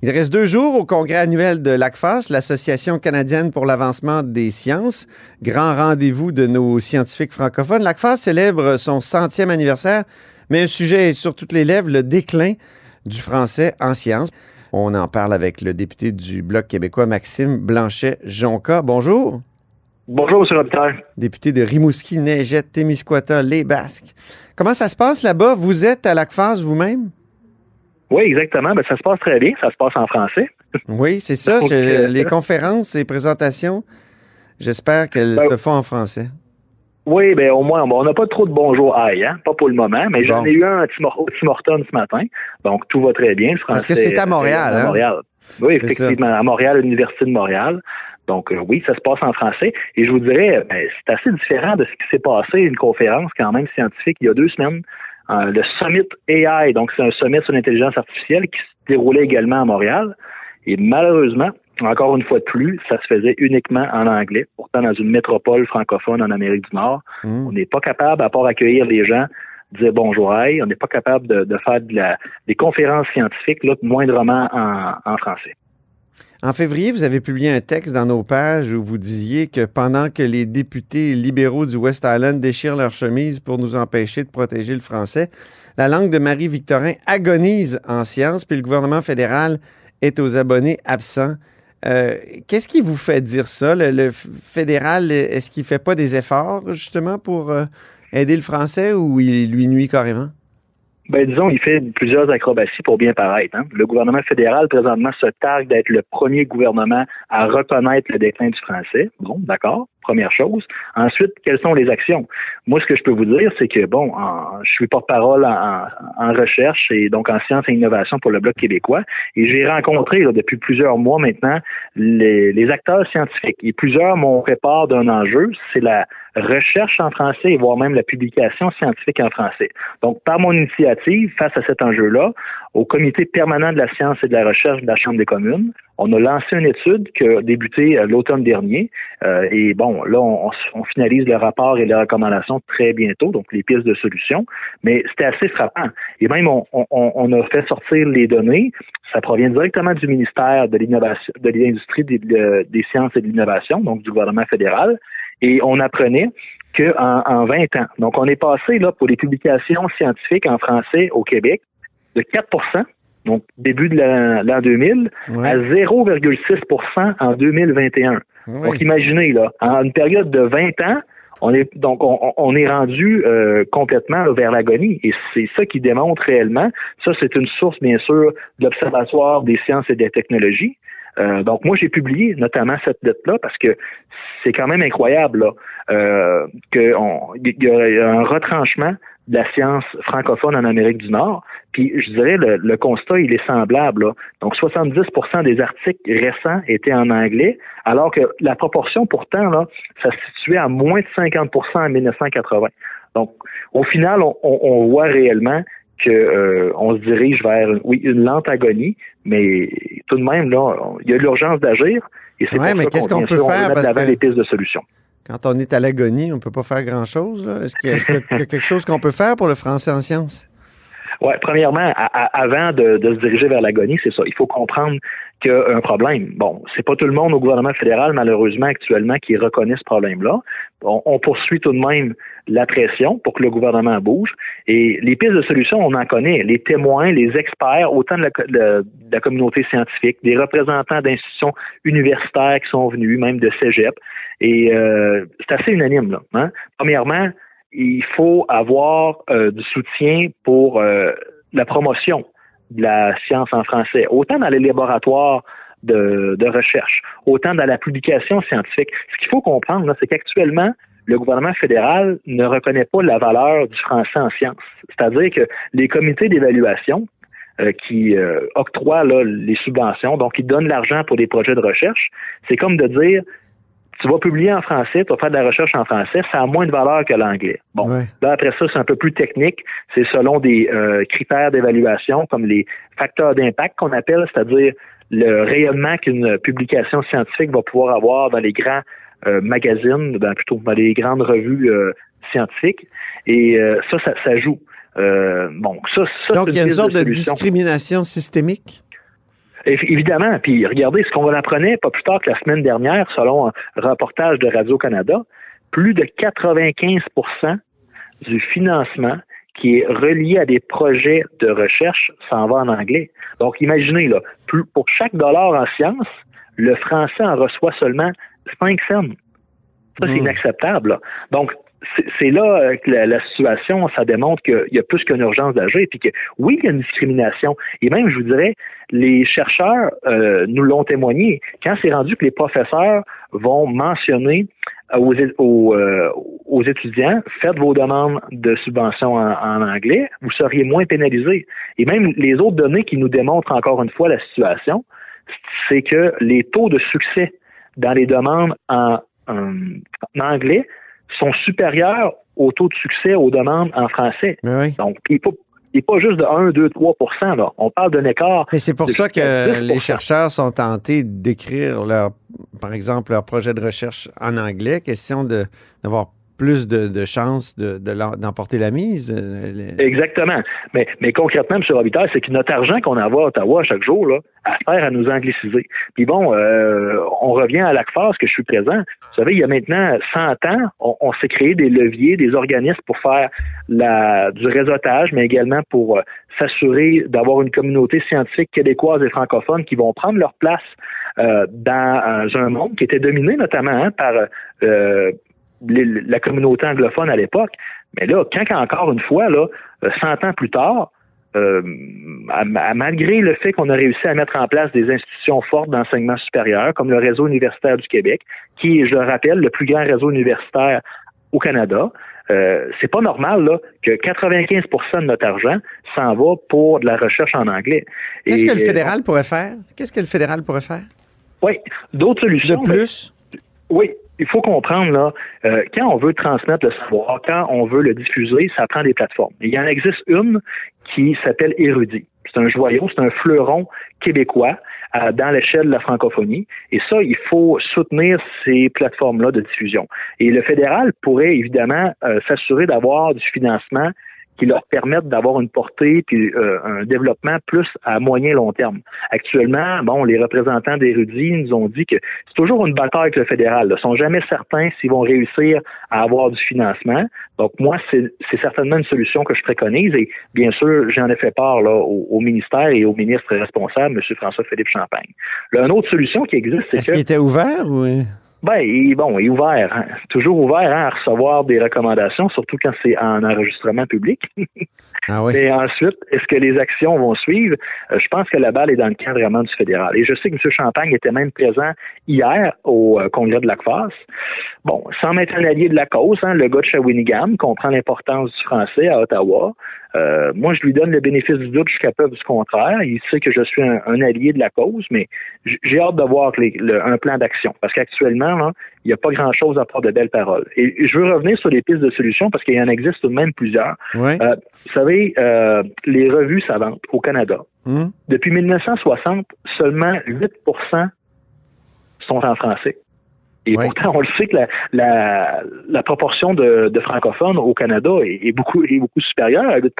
Il reste deux jours au congrès annuel de l'ACFAS, l'Association canadienne pour l'avancement des sciences. Grand rendez-vous de nos scientifiques francophones. L'ACFAS célèbre son centième anniversaire, mais un sujet est sur toutes les lèvres, le déclin du français en sciences. On en parle avec le député du Bloc québécois, Maxime Blanchet-Jonca. Bonjour. Bonjour, M. Robitaille. Député de Rimouski, Neigette, Témiscouata, Les Basques. Comment ça se passe là-bas? Vous êtes à l'ACFAS vous-même? Oui, exactement. Ben, ça se passe très bien. Ça se passe en français. Oui, c'est ça. euh, les conférences et présentations, j'espère qu'elles Ben, se font en français. Oui, ben au moins, on n'a pas trop de bonjour aïe, hein? pas pour le moment, mais j'en ai eu un à Tim Hor- au Tim Hortons ce matin, donc tout va très bien. Le Parce que c'est à Montréal, hein? Montréal. Oui, effectivement, à Montréal, l'Université de Montréal. Donc euh, oui, ça se passe en français. Et je vous dirais, ben, c'est assez différent de ce qui s'est passé, une conférence quand même scientifique il y a deux semaines, euh, le Summit AI, donc c'est un sommet sur l'intelligence artificielle qui se déroulait également à Montréal. Et malheureusement, encore une fois de plus, ça se faisait uniquement en anglais, pourtant dans une métropole francophone en Amérique du Nord. Hmm. On n'est pas capable, à part accueillir les gens, dire bonjour, hey, on n'est pas capable de, de faire de la, des conférences scientifiques, là, moindrement en, en français. En février, vous avez publié un texte dans nos pages où vous disiez que pendant que les députés libéraux du West Island déchirent leurs chemises pour nous empêcher de protéger le français, la langue de Marie-Victorin agonise en sciences, puis le gouvernement fédéral est aux abonnés absents. Euh, Qu'est-ce qui vous fait dire ça? Le, fédéral, est-ce qu'il fait pas des efforts justement pour euh, aider le français ou il lui nuit carrément? Ben, disons, il fait plusieurs acrobaties pour bien paraître. hein. Le gouvernement fédéral, présentement, se targue d'être le premier gouvernement à reconnaître le déclin du français. Bon, d'accord, première chose. Ensuite, quelles sont les actions? Moi, ce que je peux vous dire, c'est que, bon, je suis porte-parole en, recherche et donc en sciences et innovation pour le Bloc québécois. Et j'ai rencontré, là, depuis plusieurs mois maintenant, les, les acteurs scientifiques. Et plusieurs m'ont fait part d'un enjeu, c'est la recherche en français voire même la publication scientifique en français. Donc, par mon initiative, face à cet enjeu-là, au comité permanent de la science et de la recherche de la Chambre des communes, on a lancé une étude qui a débuté euh, l'automne dernier. Euh, et bon, là, on, on finalise le rapport et les recommandations très bientôt, donc les pistes de solutions. Mais c'était assez frappant. Et même, on, on- on a fait sortir les données. Ça provient directement du ministère de l'innovation, de l'industrie des, de- des sciences et de l'innovation, donc du gouvernement fédéral. Et on apprenait qu'en en 20 ans, donc on est passé là pour les publications scientifiques en français au Québec de 4% donc début de la- l'an 2000, Ouais. à 0,6% en 2021. Oui. Donc imaginez là, en une période de 20 ans, on est donc on, on est rendu euh, complètement là, vers l'agonie et c'est ça qui démontre réellement. Ça c'est une source bien sûr de l'Observatoire des sciences et des technologies. Euh, donc moi j'ai publié notamment cette lettre là parce que c'est quand même incroyable là, euh, que on- il y a un retranchement de la science francophone en Amérique du Nord. Puis je dirais le, le constat il est semblable. Là. Donc 70% des articles récents étaient en anglais, alors que la proportion pourtant là, ça se situait à moins de 50% en 1980. Donc au final, on, on- on voit réellement que euh, on se dirige vers oui une lente agonie, mais tout de même là, il y a l'urgence d'agir et c'est Ouais, pour mais ça qu'est-ce qu'on peut faire? Parce que- des pistes de solutions. Quand on est à l'agonie, on ne peut pas faire grand-chose. Est-ce qu'il y, a- est-ce qu'il y a quelque chose qu'on peut faire pour le français en sciences? Ouais, premièrement, avant de, se diriger vers l'agonie, c'est ça. Il faut comprendre qu'il y a un problème. Bon, c'est pas tout le monde au gouvernement fédéral, malheureusement, actuellement, qui reconnaît ce problème-là. On, on poursuit tout de même la pression pour que le gouvernement bouge. Et les pistes de solutions, on en connaît. Les témoins, les experts, autant de la, de la communauté scientifique, des représentants d'institutions universitaires qui sont venus, même de cégep. Et euh, c'est assez unanime, là. Hein? Premièrement, il faut avoir euh, du soutien pour euh, la promotion de la science en français, autant dans les laboratoires de, de recherche, autant dans la publication scientifique. Ce qu'il faut comprendre, c'est qu'actuellement, le gouvernement fédéral ne reconnaît pas la valeur du français en sciences. C'est-à-dire que les comités d'évaluation euh, qui euh, octroient là, les subventions, donc qui donnent l'argent pour des projets de recherche, c'est comme de dire tu vas publier en français, tu vas faire de la recherche en français, ça a moins de valeur que l'anglais. Bon, Ouais. là après ça, c'est un peu plus technique. C'est selon des euh, critères d'évaluation comme les facteurs d'impact qu'on appelle, c'est-à-dire le rayonnement qu'une publication scientifique va pouvoir avoir dans les grands euh, magazines, dans, plutôt dans les grandes revues euh, scientifiques. Et euh, ça, ça, ça joue. Euh, bon, ça, ça Donc, il y a une piste sorte de discrimination systémique? Évidemment. Puis regardez, ce qu'on apprenait pas plus tard que la semaine dernière, selon un reportage de Radio-Canada, plus de 95% du financement qui est relié à des projets de recherche s'en va en anglais. Donc, imaginez, là, pour chaque dollar en sciences, le français en reçoit seulement 5 cents. Ça, c'est hmm. inacceptable. Donc, c'est là euh, que la, situation, ça démontre qu'il y a plus qu'une urgence d'agir, puis que oui, il y a une discrimination. Et même, je vous dirais, les chercheurs euh, nous l'ont témoigné. Quand c'est rendu que les professeurs vont mentionner aux, euh, aux, étudiants, faites vos demandes de subventions en, anglais, vous seriez moins pénalisés. Et même les autres données qui nous démontrent encore une fois la situation, c'est que les taux de succès dans les demandes en anglais sont supérieurs au taux de succès aux demandes en français. Donc, il n'est pas, juste de 1, 2, 3 là. On parle d'un écart. Mais c'est pour ça que les chercheurs sont tentés d'écrire leur, par exemple, leur projet de recherche en anglais, question d'avoir plus de, chances d'emporter la mise. Euh, Exactement. Mais, mais concrètement, M. Robitaille, c'est que notre argent qu'on envoie à Ottawa chaque jour, là, à faire à nous angliciser. Puis bon, euh, on revient à l'ACFAS, que je suis présent. Vous savez, il y a maintenant 100 ans, on, s'est créé des leviers, des organismes pour faire la, du réseautage, mais également pour euh, s'assurer d'avoir une communauté scientifique québécoise et francophone qui vont prendre leur place dans un monde qui était dominé notamment hein, par la communauté anglophone à l'époque. Mais là, quand encore une fois, là, 100 euh, ans plus tard, euh, malgré le fait qu'on a réussi à mettre en place des institutions fortes d'enseignement supérieur, comme le réseau universitaire du Québec, qui est, je le rappelle, le plus grand réseau universitaire au Canada, euh, c'est pas normal là, que 95% de notre argent s'en va pour de la recherche en anglais. Qu'est-ce que le fédéral pourrait faire? Qu'est-ce que le fédéral pourrait faire? Oui, d'autres solutions. De plus? oui, il faut comprendre, là, euh, quand on veut transmettre le savoir, quand on veut le diffuser, ça prend des plateformes. il y en existe une qui s'appelle Érudit. C'est un joyau, c'est un fleuron québécois euh, dans l'échelle de la francophonie. Et ça, il faut soutenir ces plateformes-là de diffusion. Et le fédéral pourrait évidemment euh, s'assurer d'avoir du financement qui leur permettent d'avoir une portée puis euh, un développement plus à moyen long terme. Actuellement, bon, les représentants d'érudits nous ont dit que c'est toujours une bataille avec le fédéral. Ils ne sont jamais certains s'ils vont réussir à avoir du financement. Donc moi, c'est certainement une solution que je préconise et bien sûr, j'en ai fait part là, au, ministère et au ministre responsable, M. François-Philippe Champagne. Là, une autre solution qui existe, c'est que... Est-ce qu'il était ouvert ou... Ben, il, bon, il est ouvert, hein. toujours ouvert hein, à recevoir des recommandations, surtout quand c'est en enregistrement public. ah oui. Et ensuite, est-ce que les actions vont suivre? Euh, je pense que la balle est dans le camp vraiment du fédéral. Et je sais que M. Champagne était même présent hier au euh, congrès de la CFAS. Bon, sans mettre un allié de la cause, hein, le gars de Shawinigan comprend l'importance du français à Ottawa. Euh, moi, je lui donne le bénéfice du doute jusqu'à preuve du contraire. Il sait que je suis un, allié de la cause, mais j'ai hâte de voir un plan d'action. Parce qu'actuellement, il n'y a pas grand-chose à part de belles paroles. Et je veux revenir sur les pistes de solutions parce qu'il y en existe tout de même plusieurs. Euh, vous savez, euh, les revues savantes au Canada, hum. depuis 1960, seulement 8% sont en français. Et pourtant, on le sait que la, la, proportion de, francophones au Canada est, beaucoup, est beaucoup supérieure à 8%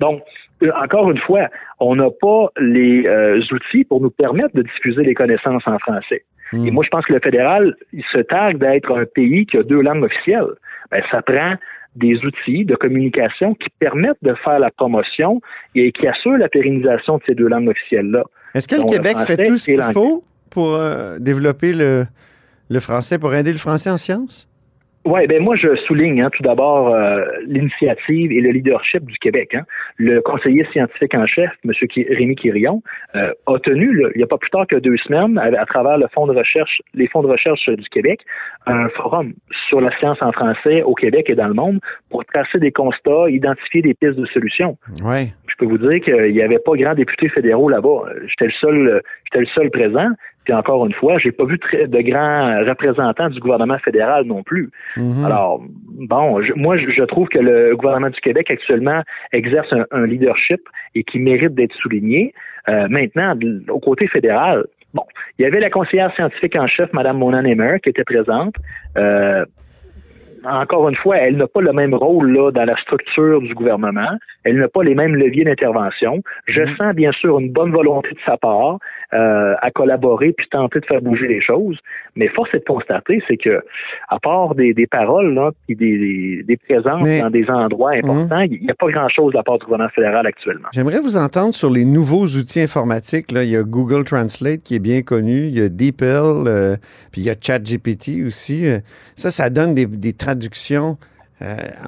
Donc, euh, encore une fois, on n'a pas les euh, outils pour nous permettre de diffuser les connaissances en français. Hmm. Et moi, je pense que le fédéral, il se targue d'être un pays qui a deux langues officielles. Ben, ça prend des outils de communication qui permettent de faire la promotion et qui assurent la pérennisation de ces deux langues officielles-là. Est-ce que le Québec fait tout ce qu'il faut pour euh, développer le, le français pour aider le français en sciences? Oui, ben moi je souligne hein, tout d'abord euh, l'initiative et le leadership du Québec. Hein. Le conseiller scientifique en chef, M. Rémi Quirion, euh, a tenu, il n'y a pas plus tard que deux semaines, à, travers le fonds de recherche, les fonds de recherche du Québec, un forum sur la science en français au Québec et dans le monde pour tracer des constats, identifier des pistes de solutions. Ouais. Je peux vous dire qu'il n'y avait pas grand députés fédéraux là-bas. J'étais le seul, j'étais le seul présent. Puis encore une fois, j'ai pas vu de grands représentants du gouvernement fédéral non plus. Mhm. Alors, bon, moi, je trouve que le gouvernement du Québec actuellement exerce un, leadership et qui mérite d'être souligné. Euh, maintenant, au côté fédéral, bon, il y avait la conseillère scientifique en chef, Mme Mona Nemer, qui était présente. Euh, encore une fois, elle n'a pas le même rôle là dans la structure du gouvernement. Elle n'a pas les mêmes leviers d'intervention. Je mm-hmm. sens bien sûr une bonne volonté de sa part euh, à collaborer puis tenter de faire bouger les choses. Mais force est de constater, c'est que à part des, des paroles là, puis des, des, présences dans des endroits mm-hmm. importants, il n'y a pas grand-chose de la part du gouvernement fédéral actuellement. J'aimerais vous entendre sur les nouveaux outils informatiques. Là, il y a Google Translate qui est bien connu, il y a DeepL, euh, puis il y a ChatGPT aussi. Euh, ça, ça donne des, euh,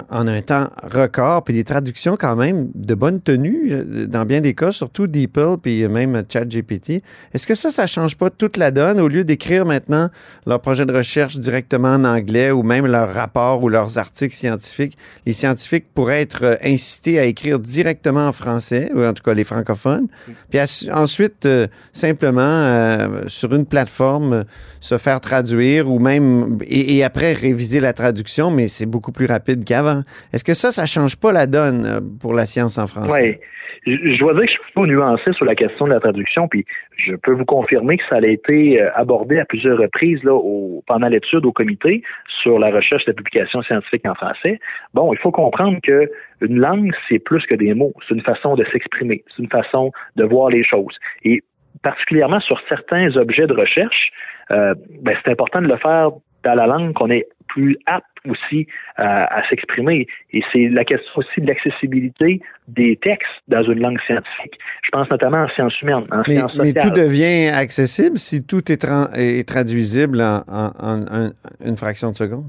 en un temps record, puis des traductions quand même de bonne tenue euh, dans bien des cas, surtout DeepL puis même ChatGPT. Est-ce que ça, ça change pas toute la donne? Au lieu d'écrire maintenant leur projet de recherche directement en anglais ou même leurs rapports ou leurs articles scientifiques? Les scientifiques pourraient être euh, incités à écrire directement en français, ou en tout cas les francophones, puis ensuite simplement sur une plateforme se faire traduire ou même et après réviser la traduction, mais c'est beaucoup plus rapide qu'avant. Est-ce que ça, ça change pas la donne euh, pour la science en français? Oui. Je, dois dire que je suis pas nuancé sur la question de la traduction, puis je peux vous confirmer que ça a été euh, abordé à plusieurs reprises là, pendant l'étude au comité sur la recherche de publications scientifiques en français. Bon, il faut comprendre que une langue, c'est plus que des mots. C'est une façon de s'exprimer, c'est une façon de voir les choses. Et particulièrement sur certains objets de recherche, euh, ben, c'est important de le faire dans la langue qu'on est plus apte aussi euh, à s'exprimer. Et c'est la question aussi de l'accessibilité des textes dans une langue scientifique. Je pense notamment en sciences humaines, en mais, sciences sociales. Mais tout devient accessible si tout est, est traduisible en, une fraction de seconde?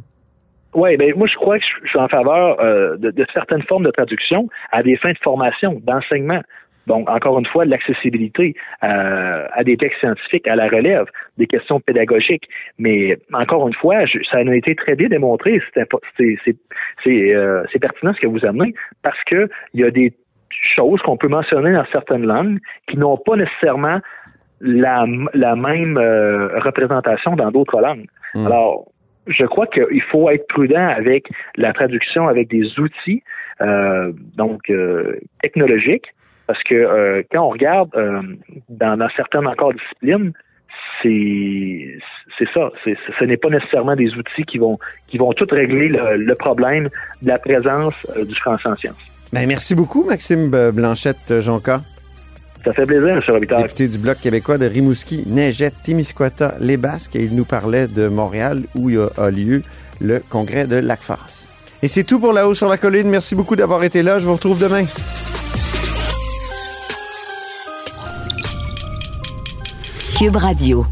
Oui, ben moi je crois que je suis en faveur euh, de, de, certaines formes de traduction à des fins de formation, d'enseignement. Donc, encore une fois, l'accessibilité euh, à des textes scientifiques, à la relève, des questions pédagogiques. Mais encore une fois, ça a été très bien démontré. Euh, c'est pertinent ce que vous amenez parce que il y a des choses qu'on peut mentionner dans certaines langues qui n'ont pas nécessairement la, même euh, représentation dans d'autres langues. Hmm. Alors, je crois qu'il faut être prudent avec la traduction avec des outils donc technologiques parce que euh, quand on regarde euh, dans, certaines encore disciplines, c'est c'est ça. ce n'est pas nécessairement des outils qui vont qui vont tout régler le, problème de la présence euh, du français en sciences. Ben, merci beaucoup, Maxime Blanchette Jonca. Ça fait plaisir, M. Robitaille. Député du Bloc québécois de Rimouski, Neigette, Témiscouata, Les Basques, et il nous parlait de Montréal où il a, lieu le congrès de l'ACFAS. Et c'est tout pour La Haut sur la Colline. Merci beaucoup d'avoir été là. Je vous retrouve demain. Radio.